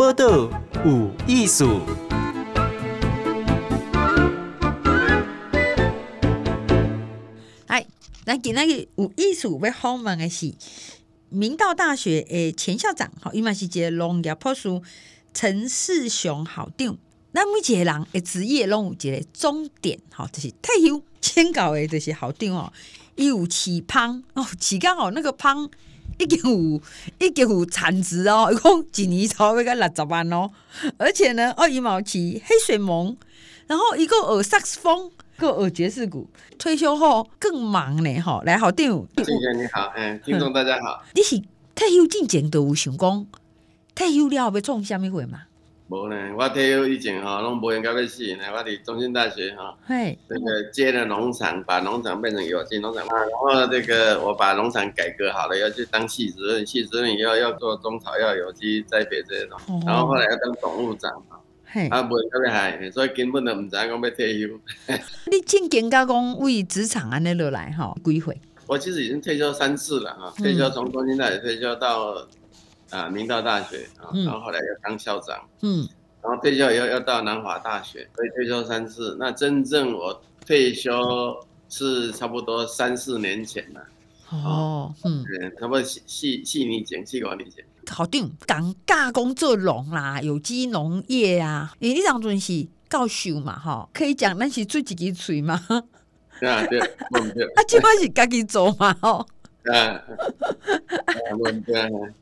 报道有艺术。哎，咱今仔日有艺术要访问的是明道大学的前校长，吼，伊嘛是一个农业博士陈世雄校长。咱每一个人的职业拢有一个终点，吼，就是退休。请教的就是校长哦，伊有饲蜂哦，饲刚哦那个蜂已经有已经有产值哦，一共一年差不多六十万哦。而且呢，哦，伊嘛有饲黑水虻，然后一个学萨克斯风，个学爵士鼓。退休后更忙呢，吼。来，校长，谢谢你好，嗯，听众大家好。你是退休之前都有想讲退休了后要创啥物会嘛？无呢，我退休以前吼，拢无闲到要死呢。我伫中兴大学哈，嘿，这个接了农场，把农场变成有机农场啊。然后这个我把农场改革好了，要去当系主任，系主任以后要做中草药、有机栽培这些东西。然后后来要当总务长嘛，啊，无闲到要害，所以根本都唔知讲要退休。你进京加工为职场安尼落来哈，几回？我其实已经退休三次了哈，退休从中兴大学退休到。啊，明道大学啊，然后后来又当校长，嗯，然后退休以后又到南华大学，所以退休三次。那真正我退休是差不多三四年前了。哦，嗯，差不多四四四年前，四五年前。校长，讲加工做农啦，有机农业啊，因为你当阵是教授嘛，哈，可以讲那是出一支嘴嘛。对啊，对，对。啊，这块是家己做嘛，吼。啊，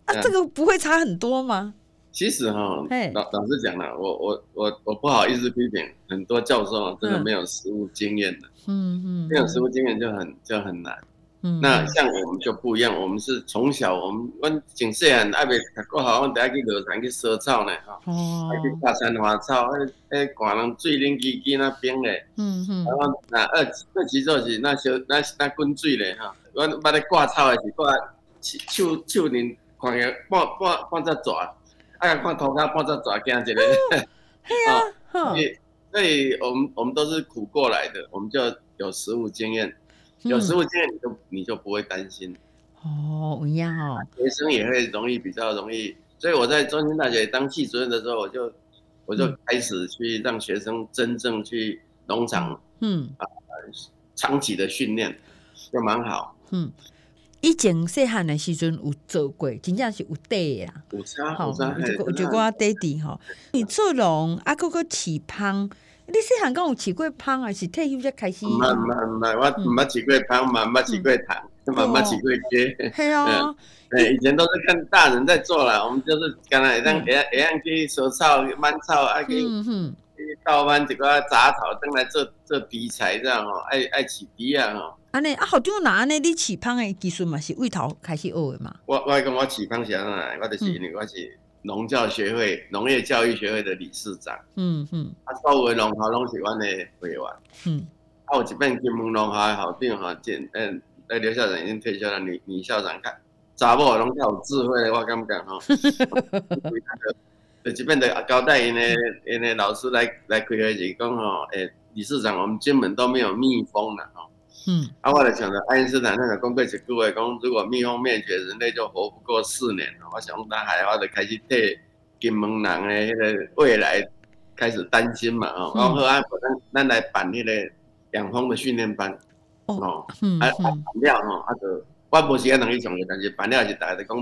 啊，这个不会差很多吗？其实哈，老老实讲了，我我我我不好意思批评很多教授，真的没有实务经验的，嗯嗯，没有实务经验就很就很难。嗯，那像我们就不一样，我们是从小我们我从细汉爱未读过好，我们第一去落田去烧草呢，哈，哦，去拔山花草，哎哎，寒人水冷叽叽那冰嘞，嗯嗯，然后那二二级就是那小那那滚水嘞，哈。我把你挂草诶时，挂手手里看个半半半只爪，哎呀，看头壳半只爪，惊一个。系啊，所以所以我们我们都是苦过来的，我们就有实物经验，有实物经验你就你就不会担心。哦，一样哦。学生也会容易比较容易，所以我在中兴大学当系主任的时候，我就我就开始去让学生真正去农场，嗯啊，长期的训练，就蛮好。嗯，以前细汉的时阵有做过，真正是有底的啦。有差，好，我就我爹地吼，你做农啊，搁搁饲蜂。你细汉讲有饲过蜂，还是退休才开始？我唔捌饲过蜂，嘛唔捌饲过糖，嘛唔捌饲过鸡。系啊，诶，以前都是看大人在做啦，我们就是刚才让会会让去收草、满草，啊去去倒翻一个杂草，等来做做肥菜这样吼，爱爱饲鸡啊吼。安尼啊，校长那安尼，你饲芳的技术嘛是为头开始学的嘛？我我讲我饲芳是安怎，我就是因为我是农教学会、农业教育学会的理事长。嗯嗯。啊，所有农校拢是阮的会员。嗯。啊，有一遍金门农校的校长哈，见嗯，那刘校长已经退休了，女女校长看查某拢较有智慧的，我感觉哈。哈哈哈。呃，这边的交代因的因的老师来来开会时讲吼，诶，理事长，我们金门都没有蜜蜂了哈。嗯，啊，我就想着爱因斯坦那个讲过一句话，讲如果蜜蜂灭绝，人类就活不过四年。我想大海，我就开始替金门人的那个未来开始担心嘛。哦、嗯，然后啊，咱咱来办那个养蜂的训练班。哦，嗯，啊，办了吼，啊就我无时间能去上的，但是办了是大家讲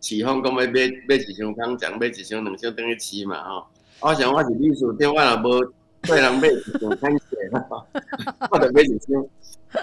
饲蜂，讲要买买一箱蜂奖，买一箱两箱等于饲嘛。哦，我想我是秘书，电话也无对人买一箱看写啦，我就买一箱。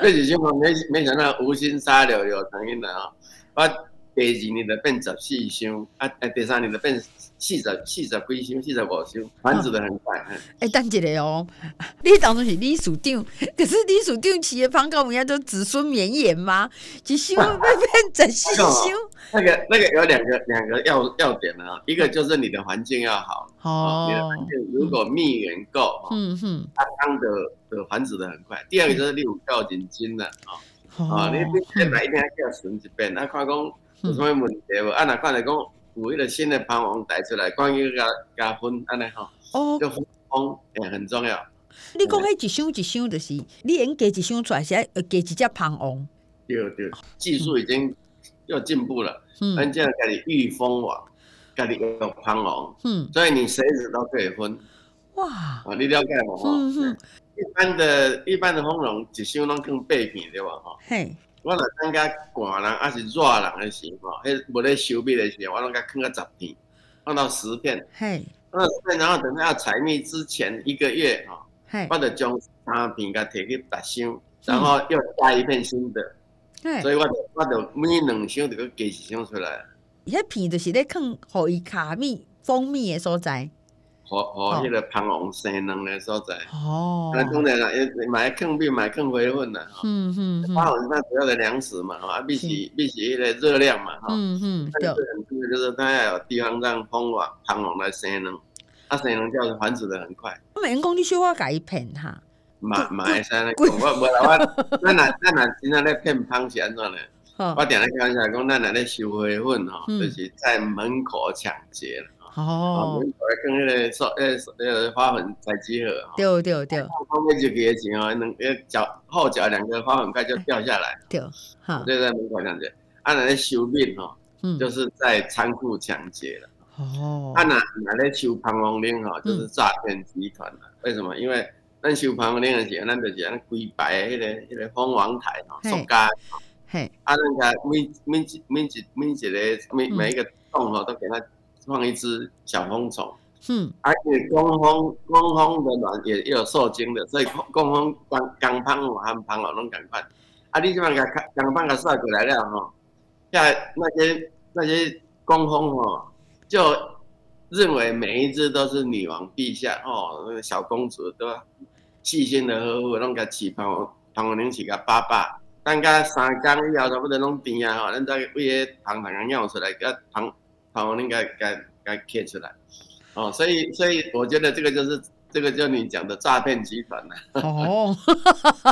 这几箱我没没想到无心杀了有声音的啊！我第二年就变十四箱，啊，第三年就变四十四十几箱，四十五箱，繁殖的很快。哎、欸，等一下哦，你当初是理事长，可是理事长企业方告人家都子孙绵延吗？一箱会变十四 箱？那个那个有两个两个要要点啊，一个就是你的环境要好哦，你的环境如果蜜源够，嗯哼，它当的。的繁殖的很快。第二个就是你有够认真啦，啊，你你先来一遍叫巡一遍，啊，看讲有什么问题无？啊，那看来讲有一个新的蜂王带出来，关于加加分，安尼哈，哦，就分蜂也很重要。你讲迄一箱一箱就是，你用加一箱出来是要加一只蜂王。对对，技术已经要进步了，嗯，咱现在开始育蜂王。家己有香王，嗯，所以你随时都可以分。哇，啊，你了解无？嗯嗯。一般的、一般的蜂笼一箱拢更八片对吧？哈。嘿。我若感觉寒人还是热人的时候，迄无咧收蜜的时候，我拢甲囥个十片，放到十片。嘿。放到十片，然后等到要采蜜之前一个月，哈，嘿，我就将三片甲摕去打箱，然后又加一片新的。嘿。所以我就我就每两箱就搁加一箱出来。迄片就是咧囥互伊卡蜜蜂蜜的所在。和和迄个蜂王生卵的所在，哦，那当然啦，要买糠蜜，买更回混啦，嗯嗯，花粉是它主要的粮食嘛，啊，必须必须一个热量嘛，哈，嗯嗯，对，很重要就是它要有地方让蜂王蜂王来生卵，它生卵叫繁殖的很快。我免讲你小可改一片哈，买买生那个，我我我，那那那那今天咧骗蜂是安怎咧？我定咧开玩笑讲，咱那咧收回混哈，就是在门口抢劫了。哦，跟那个说，呃，那个花粉在集合，对对对，后面就给钱哦，两个脚后脚两个花粉块就掉下来，对，好，就在门口抢劫，按那收蜜哈，嗯，就是在仓库抢劫了，哦，按那那咧收蜂王奶哈，就是诈骗集团了，为什么？因为咱收蜂王奶的时候，咱就是按规白的那个那个蜂王台哈，塑胶，嘿，按那个每每一每一每几个每每一个洞哦，都给它。放一只小蜂虫，嗯，而且工蜂工蜂的卵也也有受精的，所以工工蜂刚刚胖和胖老拢赶快，啊，你这边个刚胖个帅过来了哈，像那些那些工蜂哦，就认为每一只都是女王陛下哦，那个小公主都细心的呵护，拢个起胖胖王奶起个爸爸，等个三工以后差不多拢甜啊哈，咱再为个胖胖个尿出来个胖。好，应该该该贴出来，哦，所以所以我觉得这个就是这个就你讲的诈骗集团了。哦，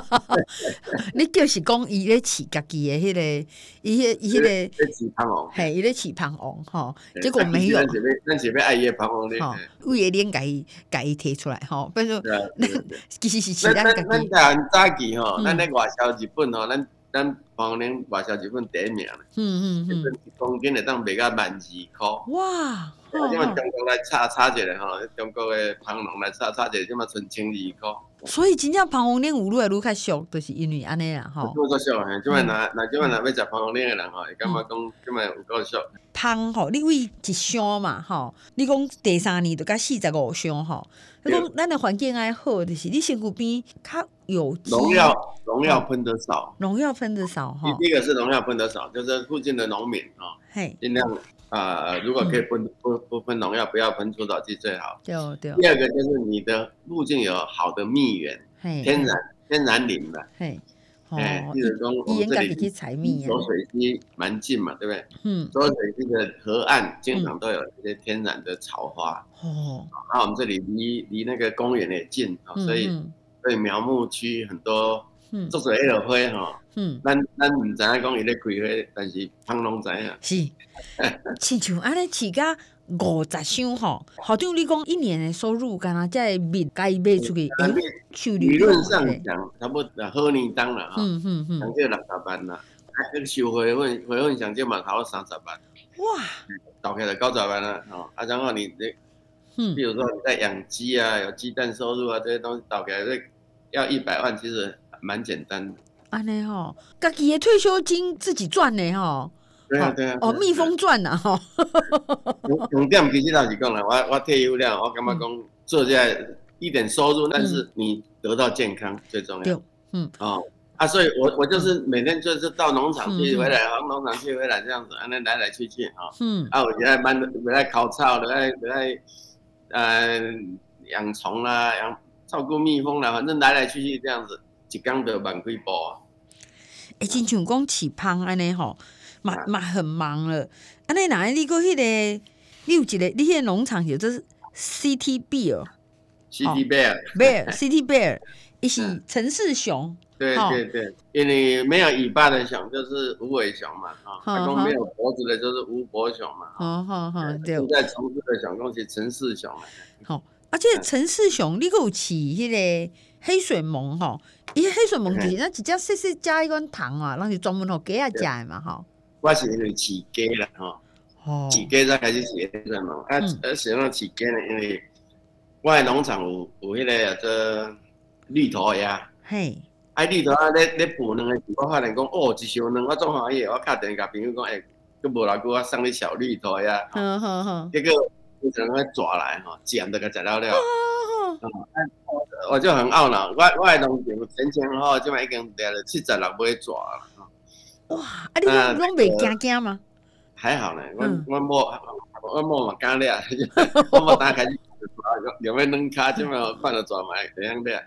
你就是讲伊咧饲家己的迄个，伊迄伊迄个饲蜂王，嘿，伊咧饲蜂王，哈，结果没有。咱是要爱伊蜂王咧，为了恁家己家己贴出来，哈，不如 其实是其他家己。咱咱咱早期吼，咱咧外销日本吼，咱。咱蜂王外销一份第一名嗯嗯嗯，一公斤会当卖到万二块。哇！因为中国来差差一个吼，中国的蜂王来差差一个，即嘛存千二块。所以真正蜂王奶有愈来愈较俗，就是因为安尼啦，吼。愈个俗嘿，即摆若若即摆若要食蜂王奶的人吼，会感觉讲即摆有够俗。蜂吼，你为一箱嘛，吼，你讲第三年就甲四十五箱吼。你讲咱的环境爱好，就是你身躯边较有农药，农药喷得少，农药喷得少哈。第一个是农药喷得少，就是附近的农民啊，嘿，尽量啊，如果可以喷不不喷农药，不要喷除草剂最好。对对。第二个就是你的路径有好的蜜源，天然天然林的，嘿，哎，比如说我们这里采蜜，浊水溪蛮近嘛，对不对？嗯。浊水溪的河岸经常都有一些天然的草花。哦。那我们这里离离那个公园也近啊，所以。所以苗木区很多，做做迄个花吼，咱咱唔知影讲伊咧开花，但是通拢知影。是，亲像安尼饲甲五十箱吼，好像你讲一年的收入，干那在蜜该卖出去，哎，理论上讲，差不多好年当了哈，嗯嗯嗯，上就六十万啦，还那个收回混回混上就嘛差不多三十万。哇，倒开了九十万啦哦，啊，然后你你，嗯，比如说你在养鸡啊，有鸡蛋收入啊，这些东西倒开了。要一百万其实蛮简单的。安尼吼，家己的退休金自己赚呢吼。对啊对啊。哦，蜜蜂赚呐吼。重点其实倒是讲了，我我退休了，我感觉讲做这一点收入，但是你得到健康最重要。嗯。哦啊，所以我我就是每天就是到农场去回来，从农场去回来这样子，安尼来来去去啊。嗯。啊，我现在搬回来烤草，回来回来，呃，养虫啦，养。照顾蜜蜂啦，反正来来去去这样子，一工就万几步啊！哎，亲像讲饲蜂安尼吼，嘛嘛很忙了。安尼哪？你个迄个，你有一个，你迄个农场叫做 City Bear，City Bear，Bear，City Bear，伊是城市熊。对对对，因为没有尾巴的熊就是无尾熊嘛，哈，如果没有脖子的就是无脖熊嘛，哈哈哈。对，在城市的熊，讲是城市熊。好。而且城市熊，你阁有饲迄个黑水虻吼，伊黑水虻就是咱直接细细加一罐糖啊，那是专门互鸡仔食的嘛吼。我是因为饲鸡啦吼，哦，起鸡才开始洗黑水虻。啊，而且那起鸡呢，因为外农场有有迄个叫做绿头鸭。嘿。啊，绿头鸭咧咧孵卵的时候，我发现讲哦，一箱卵我总欢喜。我敲电话甲朋友讲，诶、欸，佮无偌久我送你小绿头鸭。嗯嗯嗯。结果变成个抓来吼，捡这个材料料。我就很懊恼，我我的农场前前后后就嘛已经抓了七十六尾抓了。哇！啊，你拢拢袂惊惊吗？还好呢，我我某我某嘛刚抓，我某 打开就抓，两尾两卡就嘛换了抓埋，这样的。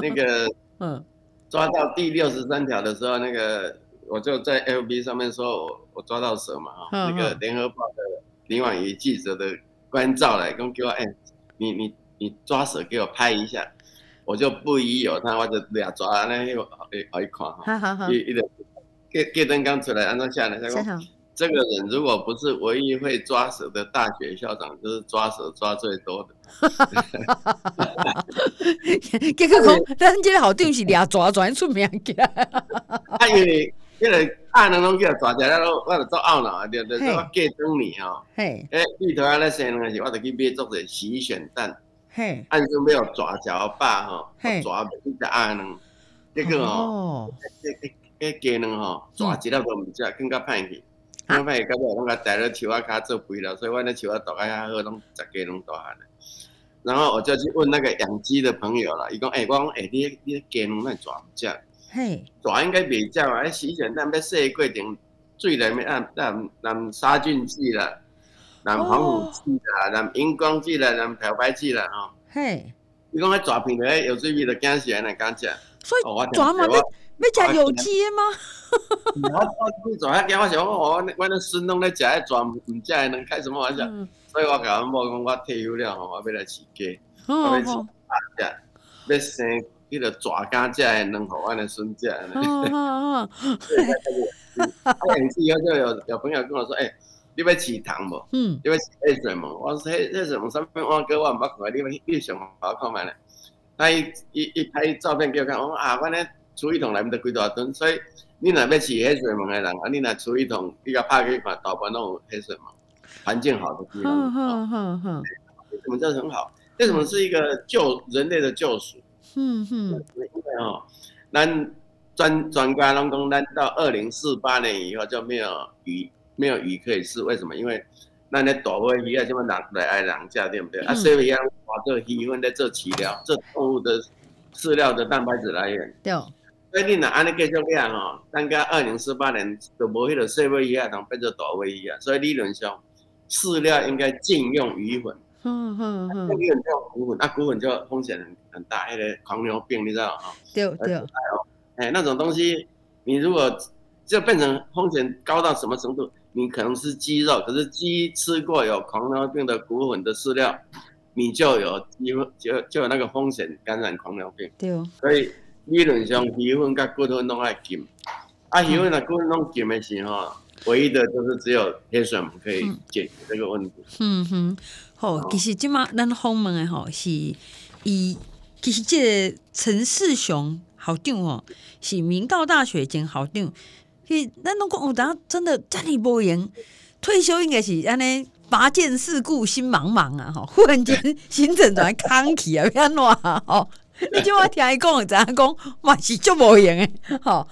那个 嗯，抓到第六十三条的时候，那个我就在 FB 上面说我我抓到蛇嘛哈，那个联合报的林婉仪记者的关照来跟给我哎，你你。你抓手给我拍一下，我就不疑有他，我就俩抓那个好一款哈，一一个给给灯刚出来，安装下来这个人如果不是唯一会抓蛇的大学校长，就是抓蛇抓最多的。结果讲，咱这个好定是俩抓抓出名嘅。他因为因为阿能拢叫抓起来，我我就做懊恼，啊，对对我给灯你哈。嘿，哎，芋头啊那些东西，我就去买做者洗选蛋。嘿，按说没有抓脚把哈，抓一只鸭卵，结果吼，这这这鸡卵吼，抓一粒都唔食，更加歹去，更加歹去，到尾拢甲带到树仔脚做肥料，所以我那树仔大概还好，拢食鸡卵大汉。然后我就去问那个养鸡的朋友了，伊讲，诶，我讲，诶，你你鸡卵那抓唔食？嘿，抓应该袂食嘛，迄洗选蛋要洗过程，水里面按按按杀菌剂了。南防腐剂啦，南荧光剂啦，南漂白剂啦，吼。嘿，你讲迄抓片的有水味的惊死人来敢食。所以抓嘛要要食有机的吗？我我抓遐惊，我想我我我那孙拢咧食迄抓唔唔食的，能开什么玩笑？所以我甲阮某讲，我退休了吼，我要来饲鸡，我要饲鸭食，要生迄个抓敢食的能，互阮的孙食。哈哈哈。啊，养鸡以后就有有朋友跟我说，诶。你要饲虫无？嗯，你要饲黑水无？我说黑黑水无上面我哥我唔捌看，你要你上好看觅咧。他一一一拍照片给我看，我讲啊，我咧储一桶内面得几多吨，所以你若要饲黑水虻的人，啊，你若储一桶，你甲拍去看，大部分拢有黑水虻，环境好的地方。嗯嗯嗯，黑水虻这很好，为什么是一个救人类的救赎。嗯哼，因为哦，咱专专家拢讲，咱到二零四八年以后就没有鱼。没有鱼可以吃，为什么？因为那你大尾鱼啊，什么人来爱人家，对不对？嗯、啊，所以要把这个鱼分在这饲料，这动物的饲料的蛋白质来源。对。所以你若按你继续养哦，等到二零四八年就无迄个小尾鱼啊，能变做大尾鱼啊。所以理论上饲料应该禁用鱼粉。嗯嗯嗯。禁用骨粉，啊，骨粉就风险很很大，那个狂牛病你知道啊？对对。哎，那种东西你如果就变成风险高到什么程度？你可能是鸡肉，可是鸡吃过有狂牛病的骨粉的饲料，你就有机会就就有那个风险感染狂牛病。对哦。所以理论上鱼粉甲骨粉拢爱禁。啊，鱼粉跟骨粉拢禁的时候，唯一的就是只有黑水虻可以解决这个问题。嗯哼，好，其实今嘛咱访问的吼是以其实这个陈世雄校长哦，是明道大学前校长。嘿，咱拢讲，有当真的家里无闲，退休应该是安尼，拔剑四顾心茫茫啊！吼，忽然间 心情突然空起啊，变怎啊？吼，你叫我听伊讲，知影讲嘛是足无闲诶，吼。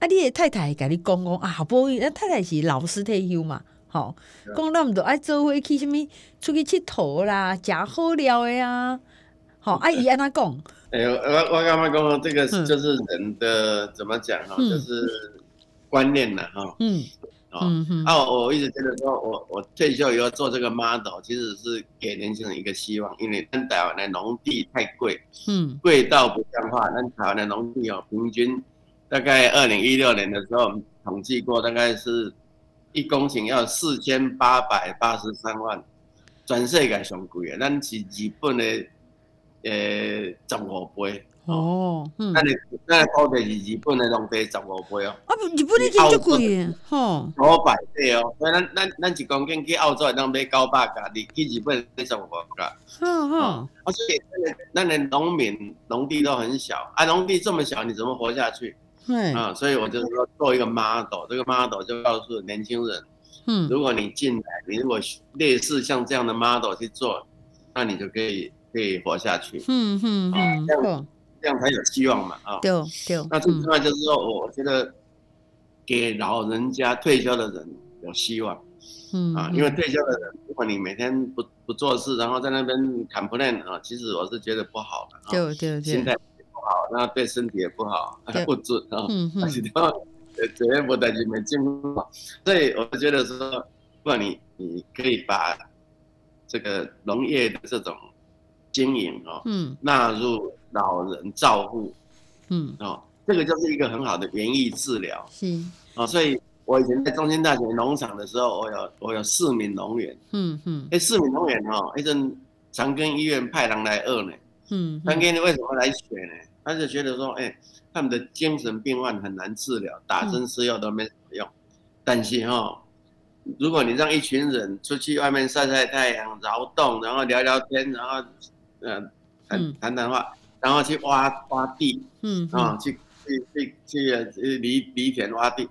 啊，你的太太甲你讲讲啊，好不容易，太太是老师退休嘛，吼，讲咱毋着爱做伙去啥物，出去佚佗啦，食好料诶啊，吼，啊伊安怎讲？哎呦，我我刚刚讲这个就是人的、嗯、怎么讲哈，就是。观念了哈，嗯，哦，嗯、啊，我一直觉得说，我我退休以后做这个 model，其实是给年轻人一个希望，因为咱台湾的农地太贵，嗯，贵到不像话。咱台湾的农地哦，平均大概二零一六年的时候统计过，大概是一公顷要四千八百八十三万，全世界上贵啊，咱是日本的呃十五倍。哦，嗯，那你那土地是日本的农地十五倍哦。啊不，日本已经足贵耶，吼，五百倍哦。所以咱咱咱一公斤去澳洲能买九百加，你去日本买十五加。嗯嗯。而且那那农民农地都很小，啊，农地这么小，你怎么活下去？对。啊，所以我就是说做一个 model，这个 model 就告诉年轻人，嗯，如果你进来，你如果类似像这样的 model 去做，那你就可以可以活下去。嗯嗯嗯，这样这样才有希望嘛啊。对对。那最重要就是说，我觉得给老人家退休的人有希望。嗯啊，因为退休的人，如果你每天不不做事，然后在那边 complain 啊，其实我是觉得不好的。对对对。心态也不好，那对身体也不好，不准啊。嗯嗯。绝对不担心没进步，所以我觉得说，不然你你可以把这个农业的这种经营哦，嗯，纳入老人照护，嗯。哦，这个就是一个很好的园艺治疗，是。哦，所以。我以前在中兴大学农场的时候，我有我有四名农员，嗯嗯，哎，四名农员哦，一阵长庚医院派人来二呢，嗯，长庚为什么来选呢？他就觉得说，哎，他们的精神病患很难治疗，打针吃药都没什么用，但是哈，如果你让一群人出去外面晒晒太阳、劳动，然后聊聊天，然后嗯谈谈谈话，然后去挖挖地，嗯啊，去去去去犁犁田挖地。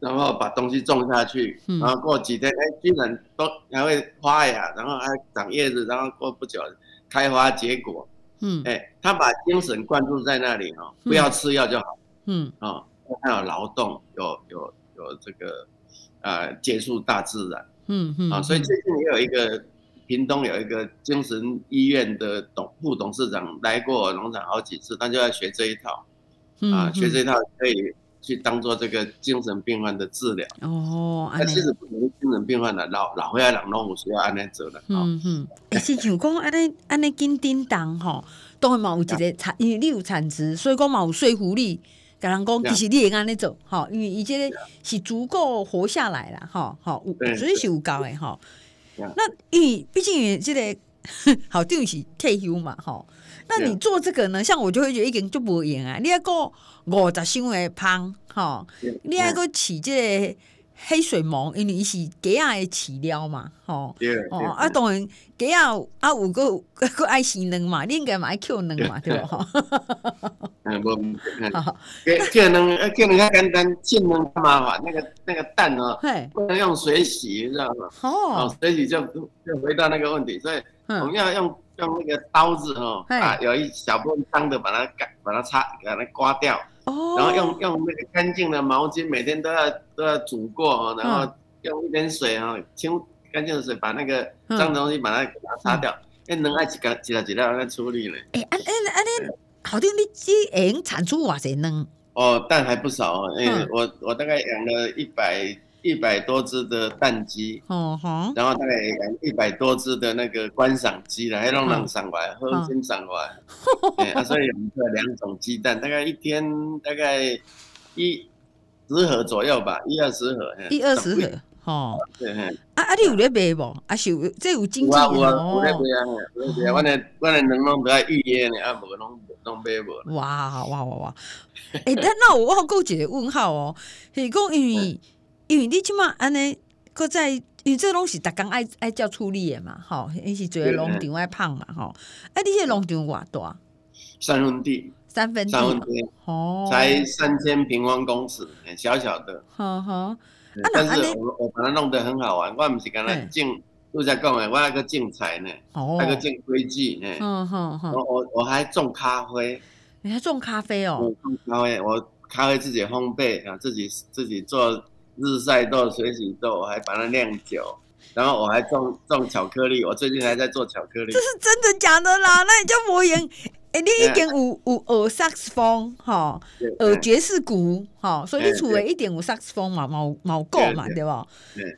然后把东西种下去，然后过几天，哎，居然都还会发芽，然后还长叶子，然后过不久开花结果。嗯，哎，他把精神灌注在那里哦，不要吃药就好。嗯，啊，还有劳动，有有有这个，呃，接触大自然。嗯嗯，啊，所以最近也有一个屏东有一个精神医院的董副董事长来过农场好几次，他就要学这一套。啊，学这一套可以。去当做这个精神病患的治疗哦，那，其实不能精神病患的老老岁仔人拢有需要安尼做的。嗯嗯，哎，是像讲安尼安尼紧叮当吼，都会嘛有一个产，因为你有产值，所以讲嘛有说服力。甲人讲其实你会安尼做，吼，因为伊即个是足够活下来啦，吼，吼，所以是有够的吼。那伊毕竟即个 好定是退休嘛，吼。那你做这个呢？像我就会觉得一点就不赢啊！你要个五十箱的芳，吼，你要个起这个黑水虻，因为伊是鸡仔的饲料嘛，吼，哦，啊，当然鸡仔啊有个个爱生卵嘛，你应该嘛爱扣卵嘛，对吧？嗯，不，扣卵啊，扣卵较简单，进卵较麻烦，那个那个蛋哦，不能用水洗，知道吗？哦，水洗就就回到那个问题，所以我们要用。用那个刀子哈，啊，有一小部分脏的，把它干，把它擦，把它刮掉。哦。然后用用那个干净的毛巾，每天都要都要煮过，然后用一点水啊，清干净的水把那个脏东西把它给它擦掉。那，能爱几个几条几条来处理嘞？哎，安安安尼，好听你只能产出哇塞能？哦，蛋还不少哦。哎，我我大概养了一百。一百多只的蛋鸡，哦哈，然后大概一百多只的那个观赏鸡了，还让人赏过来，喝心赏过来，啊，所以我们有两种鸡蛋，大概一天大概一十盒左右吧，一二十盒，一二十盒，哦，对，啊啊，你有咧卖不？啊，是有，这有经济的哦。我咧卖啊，有咧卖啊，我咧我咧能拢都要预约呢，啊，无拢拢卖无。哇哇哇哇！哎，那那我我有一个问号哦，是讲因为。因为你起码安尼，搁在，因为这个东西逐工爱爱叫处理的嘛，吼，伊是做农场爱胖嘛，吼，啊，你这农场偌大？三分地，三分地，哦，才三千平方公尺，小小的，呵呵。但是我我把它弄得很好玩，我唔是干那种，都在讲诶，我还个种菜呢，还个种规矩呢，我我我还种咖啡，你还种咖啡哦？种咖啡，我咖啡自己烘焙啊，自己自己做。日晒豆、水洗豆，我还把它酿酒，然后我还种种巧克力。我最近还在做巧克力。这是真的假的啦？那你叫魔岩？哎，你一点五五二萨克斯风哈，二爵士鼓哈，所以你除了一点五萨克斯风嘛，毛毛够嘛，对吧？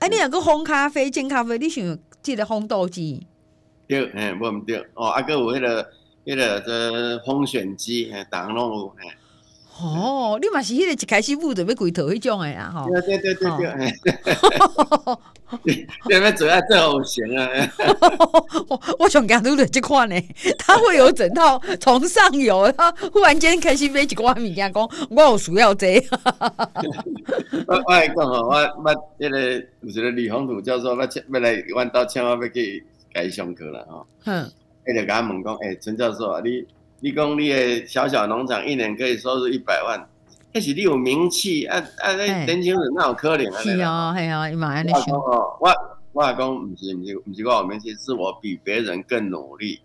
哎，你两个烘咖啡、煎咖啡，你想记得烘豆机？对，哎，无唔对哦，阿哥有迄个迄个这烘选机，哎，当拢有，哎。哦，你嘛是迄个一开始不准备龟头迄种诶啊？吼，对对对对对，你你们主要最好行啊！我我想讲都是这款呢，他会有整套 从上游，他忽然间开始买一寡物件，讲我有需要这。我我来讲吼，我我那个有一个李宏图教授，我请要来阮兜请我要去给伊上课了吼。嗯，伊就甲我问讲，诶，陈教授啊，你。你讲你的小小农场一年可以收入一百万，迄是你有名气啊啊！那年轻人那有可能啊？是啊，系啊，伊嘛安尼想。我我阿公唔是唔是唔是我有名气，是我比别人更努力。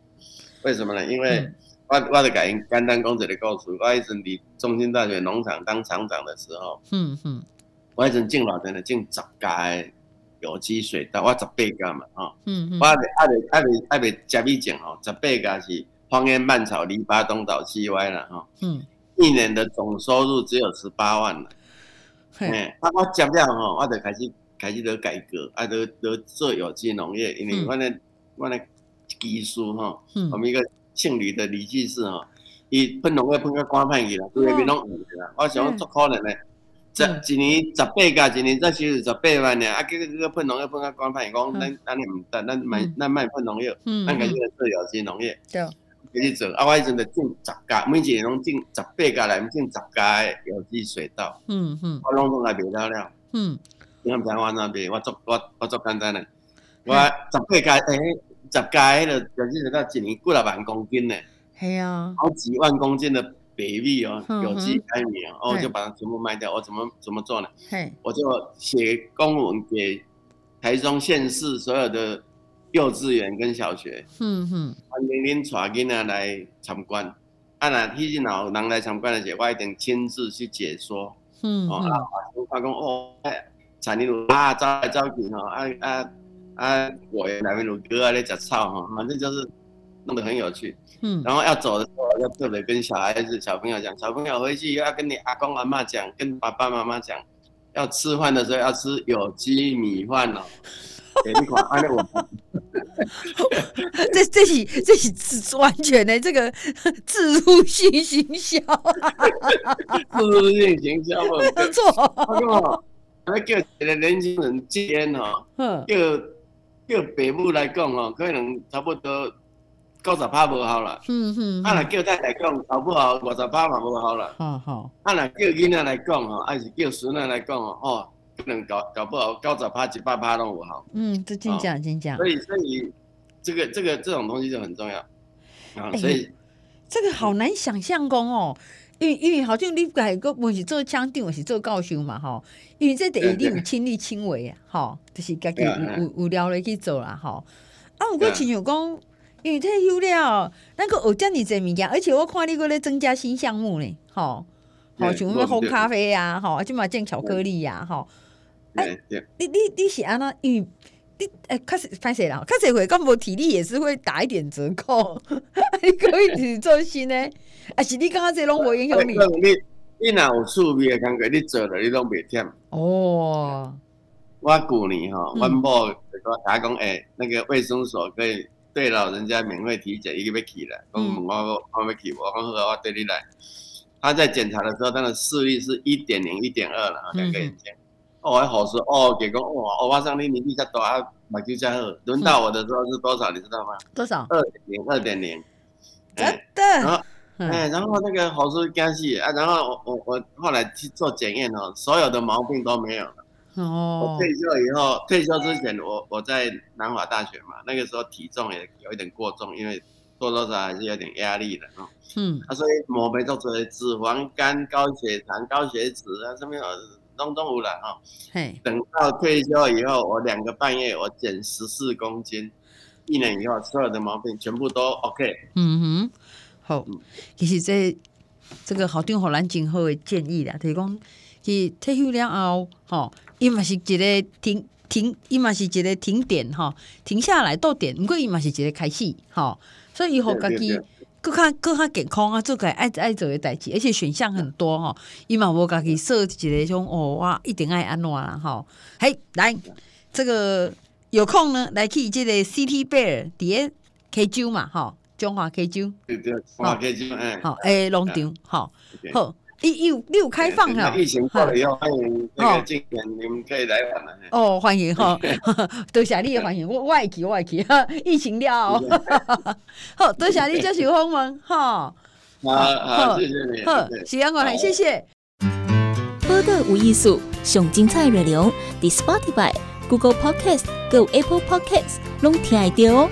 为什么呢？因为我我的感应简单讲一个故事。我以前伫中兴大学农场当厂长的时候，嗯嗯，我以前种偌济呢，种十家有机水稻，我十八家嘛，哈，嗯嗯，我爱爱爱爱爱袂食米种吼，十八家是荒烟蔓草，篱笆东倒西歪了，哈，嗯。一年的总收入只有十八万了，哎，啊，我接了吼，我就开始开始在改革，啊，都都做有机农业，因为我的我的技术哈，我们一个姓李的李技师哈，伊喷农药喷到光派去了，都那边拢有啦，我想做可能呢，这一年十八家，一年再收入十八万呢，啊，这个这个喷农药喷到光派，讲咱咱唔得，咱卖咱卖喷农药，咱开始做有机农业。对。开始做，啊，我以前就种十家，每一年拢种十八家来，种十家有机水稻。嗯嗯，我拢拢来卖了了。嗯，你看我那边，我做我我做简单的，我十八家诶，十家迄个有机水稻一年几若万公斤呢？系啊，好几万公斤的白米哦，有机白米哦，我就把它全部卖掉。我怎么怎么做呢？我就写公文给台中县市所有的。幼稚园跟小学，嗯哼，欢迎恁带囡仔来参观。啊，那迄阵老人来参观的时候，我一定亲自去解说。嗯哦，啊，我发讲哦，哎，田里路啊，走来走去吼，啊啊啊，我那边有哥啊，在吃草哈，反正就是弄得很有趣。嗯，然后要走的时候，要特别跟小孩子、小朋友讲，小朋友回去要跟你阿公阿妈讲，跟爸爸妈妈讲，要吃饭的时候要吃有机米饭哦。给你看，安尼我。这这是这是完全的这个 自入性行销，自入性行销嘛，没错。那叫一个年轻人间哈，叫叫父母来讲哈，可能差不多九十趴无效了。嗯嗯。啊，那叫太太讲，好不好？五十趴嘛无效了。好好。啊，那叫囡仔来讲哈，还是叫孙仔来讲哦。不能搞搞不好，高早趴几八趴都不好。嗯，这真讲真讲。所以所以这个这个这种东西就很重要啊。所以这个好难想象讲哦，因为因为好像你改个我是做枪定，我是做教授嘛吼。因为这等于你有亲力亲为啊，吼，就是家己有有有聊了去做啦吼。啊，我亲像讲，因为退休了，那个有这么多物件，而且我看你过来增加新项目呢，吼，好像咩烘咖啡呀，哈，就嘛建巧克力呀，哈。哎、欸，你你你是安那？因为你哎，开始拍谁了？确实会干部体力也是会打一点折扣，你可以去做新呢？啊是你刚刚这拢无影响你？你你哪有趣味的感觉？你做了你拢袂忝哦。我旧年哈，阮某就讲大家讲，哎，那个卫生所可以对老人家免费体检，伊个要去了，讲问我我要去，我讲好，我对你来。他在检查的时候，他的视力是一点零、一点二了，两个眼睛。哦，还好说哦，给个哇，欧巴桑你年纪较大，买就加二。轮到我的时候是多少，你知道吗？多少？二点零，二点零。真的。然后，哎，然后那个好说干系啊，然后我我我后来去做检验哦，所有的毛病都没有了。哦。我退休以后，退休之前，我我在南华大学嘛，那个时候体重也有一点过重，因为多多少少还是有点压力的哦。嗯。啊，所以毛病都出来，脂肪肝、高血糖、高血脂啊，什么有。中中午了哈，嘿，等到退休以后，我两个半月我减十四公斤，一年以后所有的毛病全部都 OK。嗯哼，好，其实这这个好听好难今后的建议啦，就是讲，去退休了后，吼，伊嘛是一个停停，伊嘛是一个停点哈，停下来到点，不过伊嘛是一个开始，哈，所以以后家己。更较更较健康啊，做个爱爱做诶代志，而且选项很多吼。伊嘛无家己设一个种哦，我，一定爱安怎啦吼。嘿，来，这个有空呢，来去这个 City Bear 底下 K 酒嘛，吼，中华 K 酒，中华 K 酒，哎，好，诶，农场，吼，好。一有六开放了，疫情过了以后欢迎那个今年你们可以来玩了。哦，欢迎哈，多谢你的欢迎，我我会去我会去哈，疫情了，好，多谢你这是访问哈。好，好，谢谢你。好，喜欢我很谢谢。播客无艺术，上精彩内容，The Spotify、Google Podcast、Go Apple Podcasts，拢听得到哦。